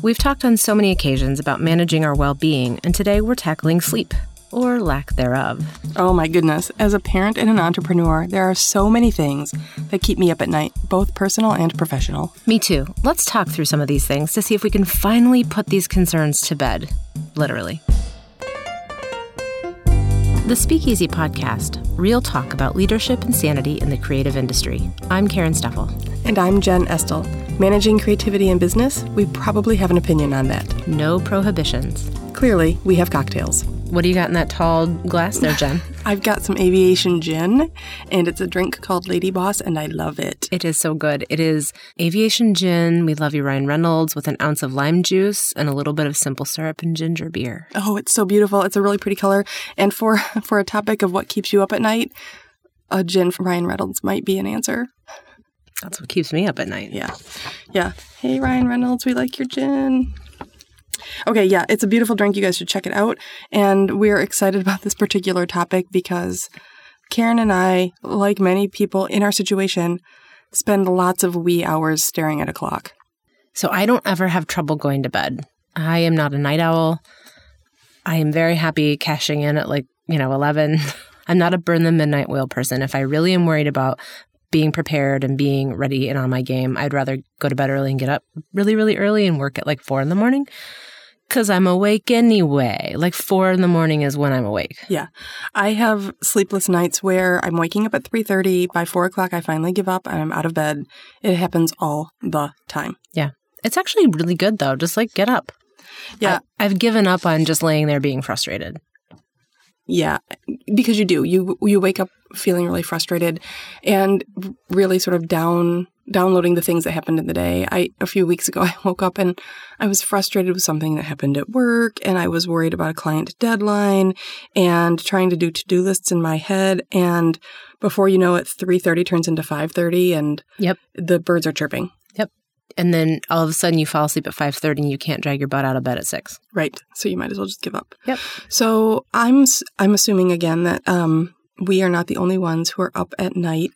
We've talked on so many occasions about managing our well being, and today we're tackling sleep, or lack thereof. Oh my goodness. As a parent and an entrepreneur, there are so many things that keep me up at night, both personal and professional. Me too. Let's talk through some of these things to see if we can finally put these concerns to bed. Literally. The Speakeasy Podcast, real talk about leadership and sanity in the creative industry. I'm Karen Steffel. And I'm Jen Estel. Managing creativity in business, we probably have an opinion on that. No prohibitions. Clearly, we have cocktails. What do you got in that tall glass there, Jen? I've got some aviation gin, and it's a drink called Lady Boss, and I love it. It is so good. It is aviation gin. We love you, Ryan Reynolds, with an ounce of lime juice and a little bit of simple syrup and ginger beer. Oh, it's so beautiful. It's a really pretty color. And for for a topic of what keeps you up at night, a gin from Ryan Reynolds might be an answer. That's what keeps me up at night. Yeah. Yeah. Hey, Ryan Reynolds, we like your gin. Okay, yeah, it's a beautiful drink. You guys should check it out. And we're excited about this particular topic because Karen and I, like many people in our situation, spend lots of wee hours staring at a clock. So I don't ever have trouble going to bed. I am not a night owl. I am very happy cashing in at like, you know, 11. I'm not a burn the midnight oil person. If I really am worried about being prepared and being ready and on my game, I'd rather go to bed early and get up really, really early and work at like four in the morning because I'm awake anyway. Like four in the morning is when I'm awake. Yeah. I have sleepless nights where I'm waking up at 3.30. By 4 o'clock, I finally give up and I'm out of bed. It happens all the time. Yeah. It's actually really good though. Just like get up. Yeah. I, I've given up on just laying there being frustrated. Yeah, because you do. You you wake up feeling really frustrated and really sort of down downloading the things that happened in the day. I a few weeks ago I woke up and I was frustrated with something that happened at work and I was worried about a client deadline and trying to do to-do lists in my head and before you know it 3:30 turns into 5:30 and Yep. the birds are chirping. Yep. And then all of a sudden you fall asleep at 5:30 and you can't drag your butt out of bed at 6. Right. So you might as well just give up. Yep. So I'm I'm assuming again that um, we are not the only ones who are up at night.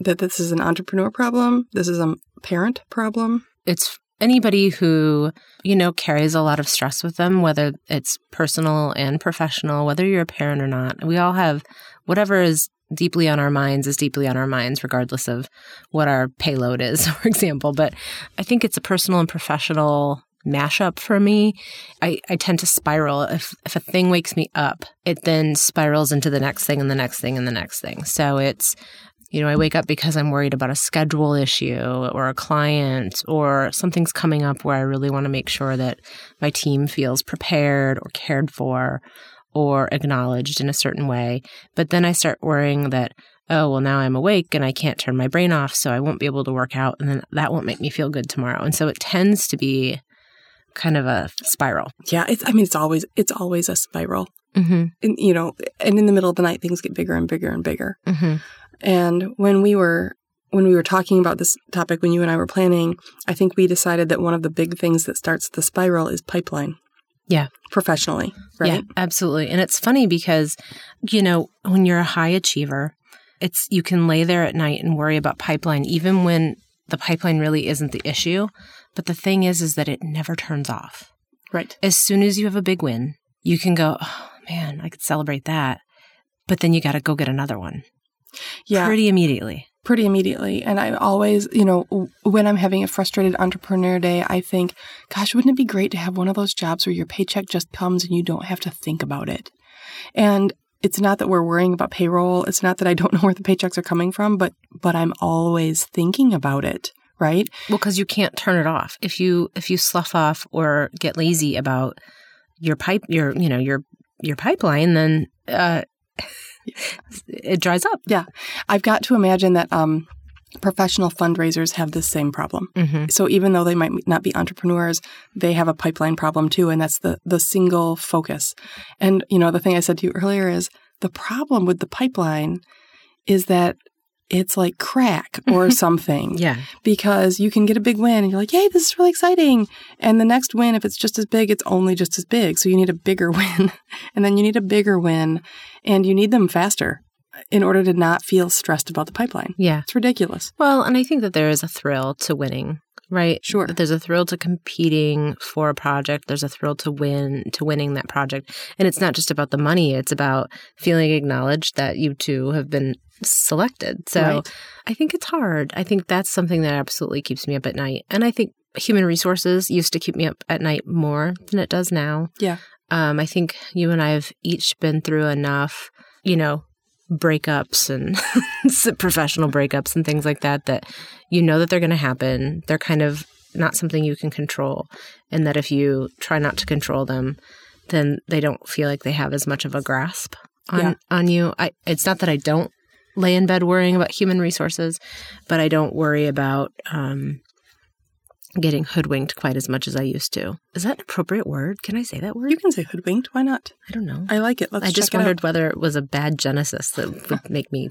That this is an entrepreneur problem. This is a parent problem. It's anybody who, you know, carries a lot of stress with them, whether it's personal and professional, whether you're a parent or not. We all have whatever is deeply on our minds is deeply on our minds, regardless of what our payload is, for example. But I think it's a personal and professional mashup for me. I, I tend to spiral. If if a thing wakes me up, it then spirals into the next thing and the next thing and the next thing. So it's you know, I wake up because I'm worried about a schedule issue or a client or something's coming up where I really want to make sure that my team feels prepared or cared for or acknowledged in a certain way. But then I start worrying that, oh, well, now I'm awake and I can't turn my brain off, so I won't be able to work out. And then that won't make me feel good tomorrow. And so it tends to be kind of a spiral. Yeah, it's. I mean, it's always it's always a spiral. Mm-hmm. And you know, and in the middle of the night, things get bigger and bigger and bigger. Mm-hmm. And when we were when we were talking about this topic, when you and I were planning, I think we decided that one of the big things that starts the spiral is pipeline. Yeah. Professionally, right? Yeah, absolutely. And it's funny because, you know, when you're a high achiever, it's you can lay there at night and worry about pipeline even when the pipeline really isn't the issue. But the thing is is that it never turns off. Right. As soon as you have a big win, you can go, "Oh man, I could celebrate that." But then you got to go get another one. Yeah. Pretty immediately. pretty immediately. And I always, you know, when I'm having a frustrated entrepreneur day, I think, gosh, wouldn't it be great to have one of those jobs where your paycheck just comes and you don't have to think about it? And it's not that we're worrying about payroll. It's not that I don't know where the paychecks are coming from, but but I'm always thinking about it, right? Well, because you can't turn it off. If you if you slough off or get lazy about your pipe, your you know your your pipeline, then uh, it dries up. Yeah. I've got to imagine that um, professional fundraisers have this same problem. Mm-hmm. So even though they might not be entrepreneurs, they have a pipeline problem too, and that's the the single focus. And you know, the thing I said to you earlier is the problem with the pipeline is that it's like crack or something Yeah. because you can get a big win and you're like, "Yay, this is really exciting." And the next win, if it's just as big, it's only just as big. So you need a bigger win, and then you need a bigger win, and you need them faster in order to not feel stressed about the pipeline. Yeah. It's ridiculous. Well, and I think that there is a thrill to winning, right? Sure. There's a thrill to competing for a project. There's a thrill to win, to winning that project. And it's not just about the money, it's about feeling acknowledged that you two have been selected. So Right. I think it's hard. I think that's something that absolutely keeps me up at night. And I think human resources used to keep me up at night more than it does now. Yeah. Um, I think you and I have each been through enough, you know, breakups and professional breakups and things like that that you know that they're going to happen. They're kind of not something you can control. And that if you try not to control them, then they don't feel like they have as much of a grasp on, Yeah. on you. I, it's not that I don't lay in bed worrying about human resources, but I don't worry about um, getting hoodwinked quite as much as I used to. Is that an appropriate word? Can I say that word? You can say hoodwinked. Why not? I don't know. I like it. Let's I just check it out. wondered whether it was a bad genesis that would make me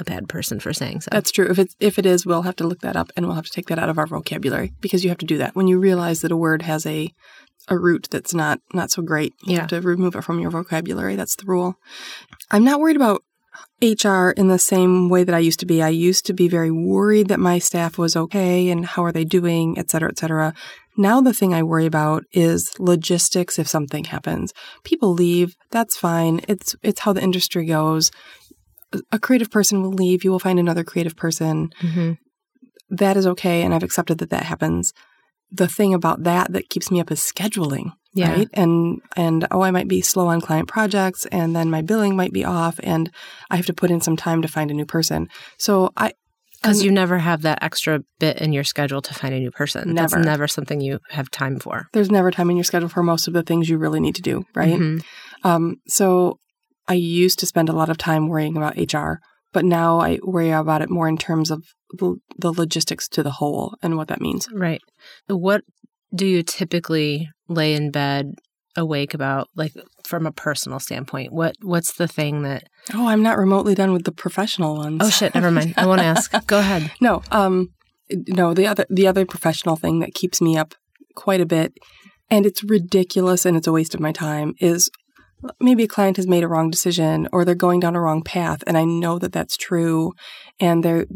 a bad person for saying so. That's true. If it's if it is, we'll have to look that up and we'll have to take that out of our vocabulary because you have to do that when you realize that a word has a a root that's not not so great. You Yeah. have to remove it from your vocabulary. That's the rule. I'm not worried about HR in the same way that I used to be. I used to be very worried that my staff was okay and how are they doing, et cetera, et cetera. Now the thing I worry about is logistics if something happens. People leave, that's fine. It's it's how the industry goes. A creative person will leave, you will find another creative person Mhm. that is okay and i've accepted that that happens the thing about that that keeps me up is scheduling Yeah. right and and oh i might be slow on client projects and then my billing might be off and i have to put in some time to find a new person so i Because you never have that extra bit in your schedule to find a new person. Never. That's never something you have time for. there's never time in your schedule for most of the things you really need to do right Mhm. um so i used to spend a lot of time worrying about hr but now i worry about it more in terms of the, logistics to the whole and what that means Right. What do you typically lay in bed awake about, like from a personal standpoint? What What's the thing that? oh i'm not remotely done with the professional ones Oh shit! Never mind. I won't ask. Go ahead. No, um, no. The other the other professional thing that keeps me up quite a bit, and it's ridiculous and it's a waste of my time, is maybe a client has made a wrong decision or they're going down a wrong path, and I know that that's true, and they're.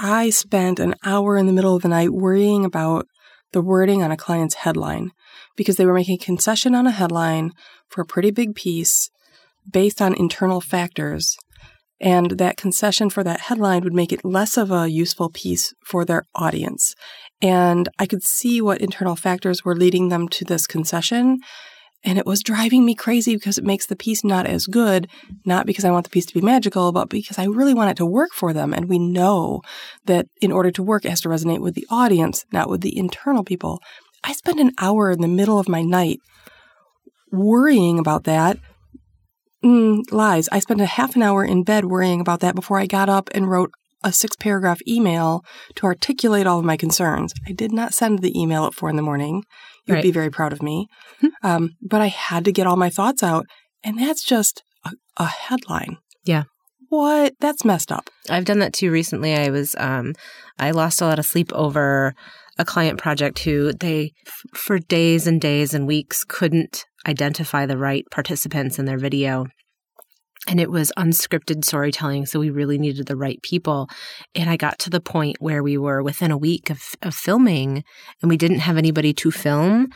I spent an hour in the middle of the night worrying about the wording on a client's headline because they were making a concession on a headline for a pretty big piece based on internal factors and that concession for that headline would make it less of a useful piece for their audience. And I could see what internal factors were leading them to this concession. And it was driving me crazy because it makes the piece not as good, not because I want the piece to be magical, but because I really want it to work for them. And we know that in order to work, it has to resonate with the audience, not with the internal people. I spent an hour in the middle of my night worrying about that Mm, lies. I spent a half an hour in bed worrying about that before I got up and wrote a six paragraph email to articulate all of my concerns. I did not send the email at four in the morning. You'd Right. be very proud of me. um, but I had to get all my thoughts out. And that's just a, a headline. Yeah. What? That's messed up. I've done that too recently. I was um I lost a lot of sleep over a client project who they f- for days and days and weeks couldn't identify the right participants in their video. And it was unscripted storytelling, so we really needed the right people. And I got to the point where we were within a week of, of filming and we didn't have anybody to film.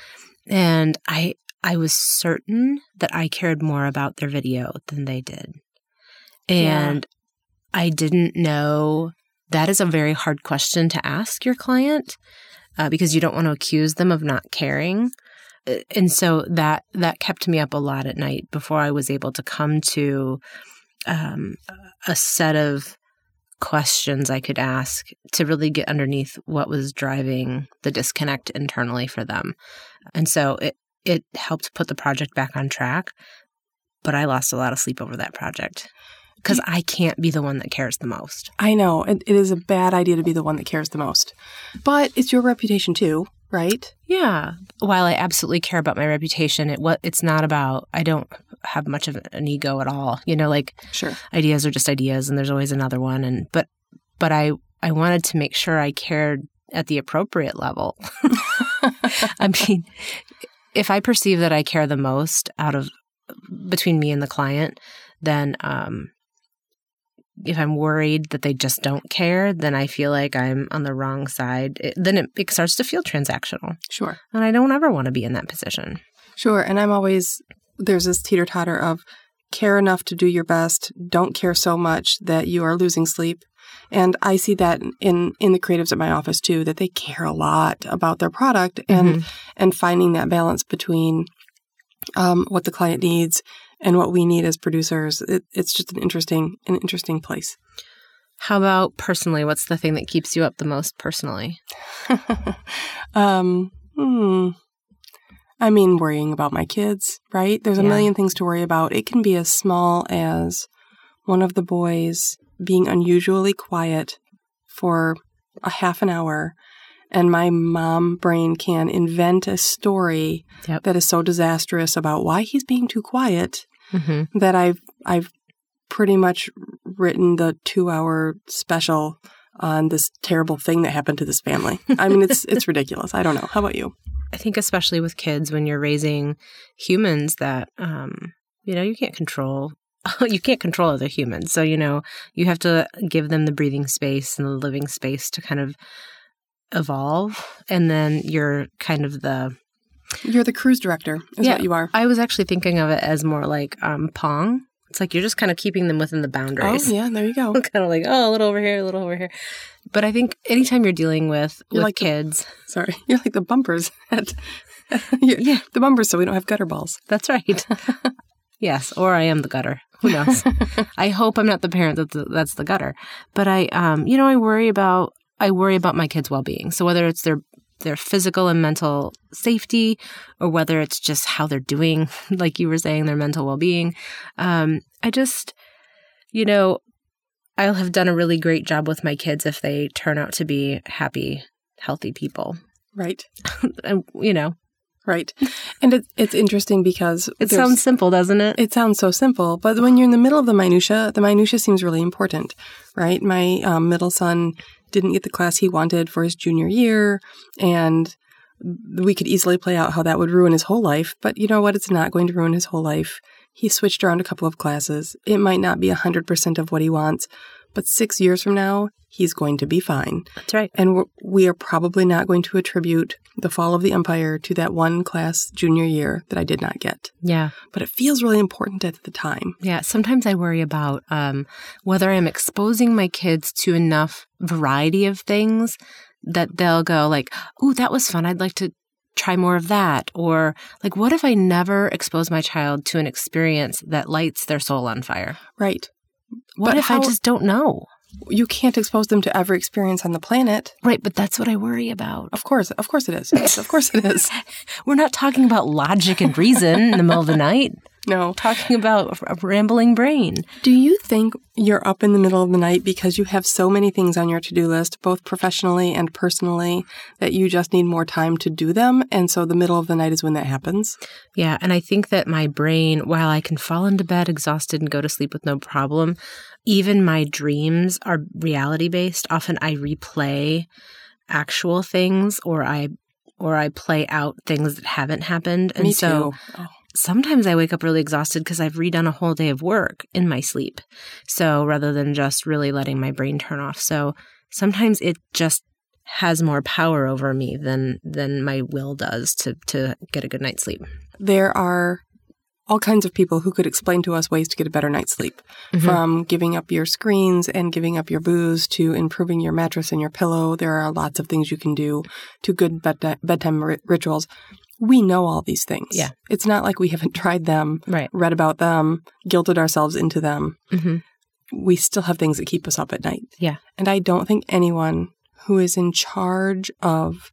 And I I was certain that I cared more about their video than they did. Yeah. And I didn't know that is a very hard question to ask your client uh, because you don't want to accuse them of not caring. And so that that kept me up a lot at night before I was able to come to um, a set of questions I could ask to really get underneath what was driving the disconnect internally for them. And so it it helped put the project back on track, but I lost a lot of sleep over that project because I can't be the one that cares the most. I know it, it is a bad idea to be the one that cares the most, but it's your reputation too, right? Yeah. While I absolutely care about my reputation, it what it's not about. I don't have much of an ego at all. You know, like Sure. ideas are just ideas, and there's always another one. And but but I I wanted to make sure I cared at the appropriate level. I mean, if I perceive that I care the most out of between me and the client, then um, if I'm worried that they just don't care, then I feel like I'm on the wrong side. It, then it, it starts to feel transactional. Sure. And I don't ever want to be in that position. Sure. And I'm always, there's this teeter totter of care enough to do your best, don't care so much that you are losing sleep. And I see that in, in the creatives at my office too, that they care a lot about their product and, Mhm. and finding that balance between um, what the client needs and what we need as producers. It, it's just an interesting, an interesting place. How about personally? What's the thing that keeps you up the most personally? um, hmm. I mean, worrying about my kids, right? There's a Yeah. million things to worry about. It can be as small as one of the boys being unusually quiet for a half an hour, and my mom brain can invent a story Yep. that is so disastrous about why he's being too quiet Mm-hmm. that I've I've pretty much written the two hour special on this terrible thing that happened to this family. I mean, it's it's ridiculous. I don't know. How about you? I think especially with kids when you're raising humans that um you know you can't control you can't control other humans. So you know you have to give them the breathing space and the living space to kind of evolve and then you're kind of the You're the cruise director, is Yeah. what you are. I was actually thinking of it as more like um pong. It's like you're just kind of keeping them within the boundaries. Oh, yeah, there you go. kind of like oh a little over here, a little over here. But I think anytime you're dealing with You're with like the- kids, Sorry, you're like the bumpers at Yeah. the bumpers, so we don't have gutter balls. That's right. yes, or I am the gutter. Who knows? I hope I'm not the parent that's the, that's the gutter. But I, um, you know, I worry about I worry about my kids' well being. So whether it's their their physical and mental safety, or whether it's just how they're doing, like you were saying, their mental well being, um, I just, you know, I'll have done a really great job with my kids if they turn out to be happy, healthy people. Right, And you know, right. And it, it's interesting because it sounds simple, doesn't it? It sounds so simple, but when you're in the middle of the minutia, the minutia seems really important, right? My um, middle son didn't get the class he wanted for his junior year, and we could easily play out how that would ruin his whole life. But you know what? It's not going to ruin his whole life. He switched around a couple of classes. It might not be 100% of what he wants, but six years from now, he's going to be fine. That's right. And we're, we are probably not going to attribute the fall of the empire to that one class junior year that I did not get Yeah. but it feels really important at the time. Yeah, sometimes I worry about um, whether I'm exposing my kids to enough variety of things that they'll go like, "Ooh, that was fun. I'd like to try more of that." Or like, what if I never expose my child to an experience that lights their soul on fire? Right. What But if I just don't know? You can't expose them to every experience on the planet. Right, but that's what I worry about. Of course, of course it is. of course it is. We're not talking about logic and reason in the middle of the night. No. Talking about a rambling brain. Do you think you're up in the middle of the night because you have so many things on your to-do list, both professionally and personally, that you just need more time to do them, and so the middle of the night is when that happens? Yeah, and I think that my brain, while I can fall into bed exhausted and go to sleep with no problem, even my dreams are reality based. Often I replay actual things or I or I play out things that haven't happened. And so. Oh, sometimes I wake up really exhausted because I've redone a whole day of work in my sleep. So rather than just really letting my brain turn off. So sometimes it just has more power over me than than my will does to to get a good night's sleep. there are all kinds of people who could explain to us ways to get a better night's sleep. Mhm. From giving up your screens and giving up your booze to improving your mattress and your pillow, there are lots of things you can do to good bed- bedtime ri- rituals. We know all these things. Yeah. It's not like we haven't tried them, Right. read about them, guilted ourselves into them. hmm We still have things that keep us up at night. Yeah. And I don't think anyone who is in charge of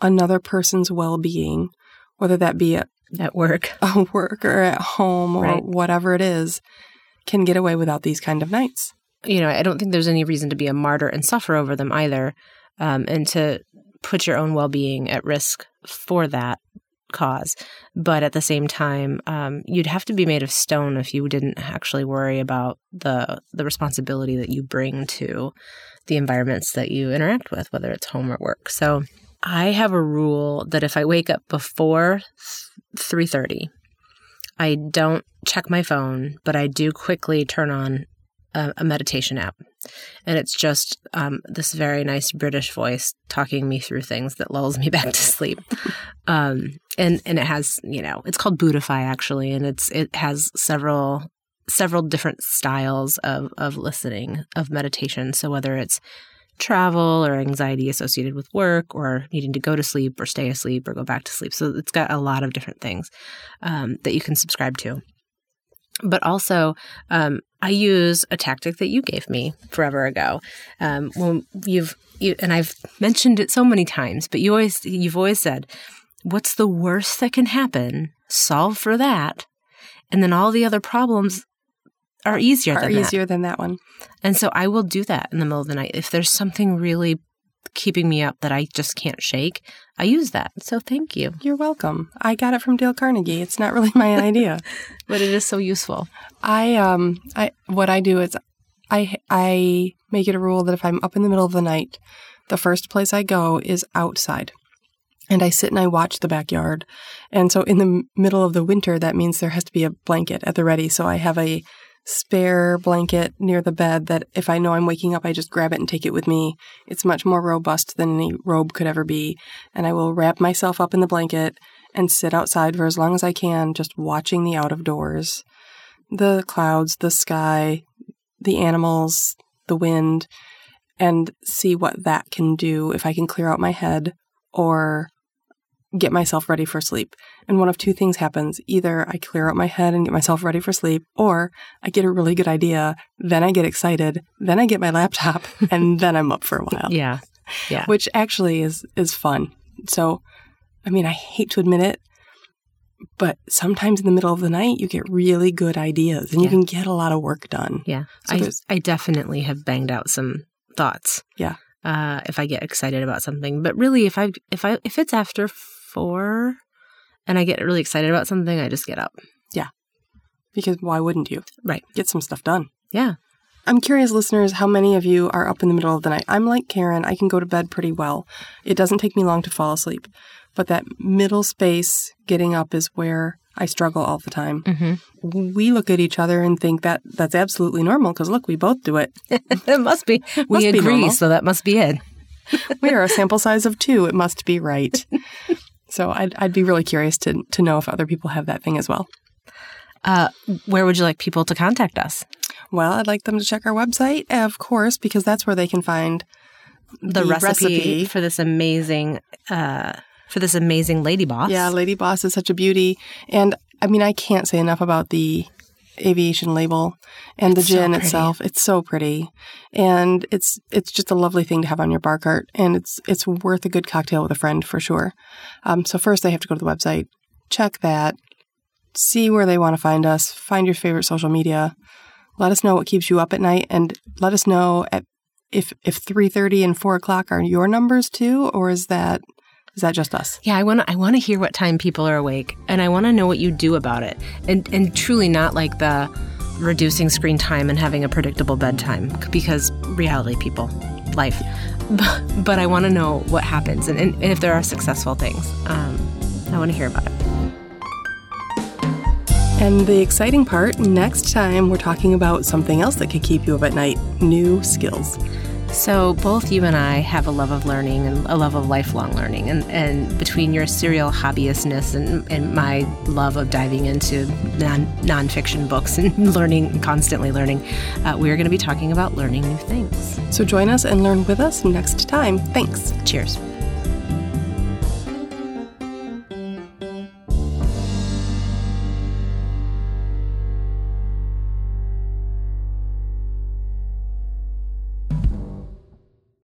another person's well being, whether that be at At work. a work or at home or Right. whatever it is, can get away without these kind of nights. you know, I don't think there's any reason to be a martyr and suffer over them either, um, and to put your own well being at risk for that cause. But at the same time, um, you'd have to be made of stone if you didn't actually worry about the the responsibility that you bring to the environments that you interact with, whether it's home or work. So I have a rule that if I wake up before three thirty, I don't check my phone, but I do quickly turn on a, a meditation app, and it's just um, this very nice British voice talking me through things that lulls me back to sleep. Um, and and it has you know it's called Buddhify actually, and it's it has several several different styles of of listening of meditation. So whether it's travel or anxiety associated with work or needing to go to sleep or stay asleep or go back to sleep. So it's got a lot of different things um, that you can subscribe to. But also, um, I use a tactic that you gave me forever ago. Um, when you've you, and I've mentioned it so many times, but you always you've always said, "What's the worst that can happen? Solve for that, and then all the other problems are easier are than easier that. than that one. And so I will do that in the middle of the night. If there's something really keeping me up that I just can't shake, I use that. So thank you. You're welcome. I got it from Dale Carnegie. It's not really my idea, but it is so useful. I um I what I do is I I make it a rule that if I'm up in the middle of the night, the first place I go is outside. And I sit and I watch the backyard. And so in the middle of the winter, that means there has to be a blanket at the ready. So I have a spare blanket near the bed that if I know I'm waking up, I just grab it and take it with me. It's much more robust than any robe could ever be. And I will wrap myself up in the blanket and sit outside for as long as I can, just watching the out of doors the clouds, the sky, the animals, the wind, and see what that can do if I can clear out my head or get myself ready for sleep. And one of two things happens. Either I clear out my head and get myself ready for sleep, or I get a really good idea, then I get excited, then I get my laptop, and then I'm up for a while. Yeah. Yeah. Which actually is is fun. So I mean, I hate to admit it, but sometimes in the middle of the night you get really good ideas and you can get a lot of work done. Yeah. So I, I definitely have banged out some thoughts. Yeah. Uh, if I get excited about something, but really, if I if I if it's after four, and I get really excited about something, I just get up. Yeah. Because why wouldn't you? Right. Get some stuff done. Yeah. I'm curious, listeners, how many of you are up in the middle of the night? I'm like Karen, I can go to bed pretty well. It doesn't take me long to fall asleep. But that middle space getting up is where I struggle all the time. Mm-hmm. We look at each other and think that that's absolutely normal because look, we both do it. it must be. Must we be agree, normal. so that must be it. we are a sample size of two. It must be right. So I'd, I'd be really curious to, to know if other people have that thing as well. Uh, where would you like people to contact us? Well, I'd like them to check our website, of course, because that's where they can find The, recipe, for this amazing, uh, for this amazing lady boss. Yeah, Lady Boss is such a beauty. And I mean, I can't say enough about the aviation label and It's the so gin pretty. itself. It's so pretty. And it's it's just a lovely thing to have on your bar cart and it's it's worth a good cocktail with a friend for sure. Um, so first they have to go to the website, check that, see where they want to find us, find your favorite social media. Let us know what keeps you up at night and let us know at if if three thirty and four o'clock are your numbers too, or is that is that just us? Yeah, I want to. I want to hear what time people are awake, and I want to know what you do about it, and and truly not like the reducing screen time and having a predictable bedtime because reality, people, life. But, but I want to know what happens and, and, and if there are successful things. Um, I want to hear about it. And the exciting part, next time we're talking about something else that could keep you up at night new skills. So both you and I have a love of learning and a love of lifelong learning, and, and between your serial hobbyistness and, and my love of diving into non nonfiction books and learning, constantly learning, uh, we are going to be talking about learning new things. So join us and learn with us next time. Thanks. Cheers.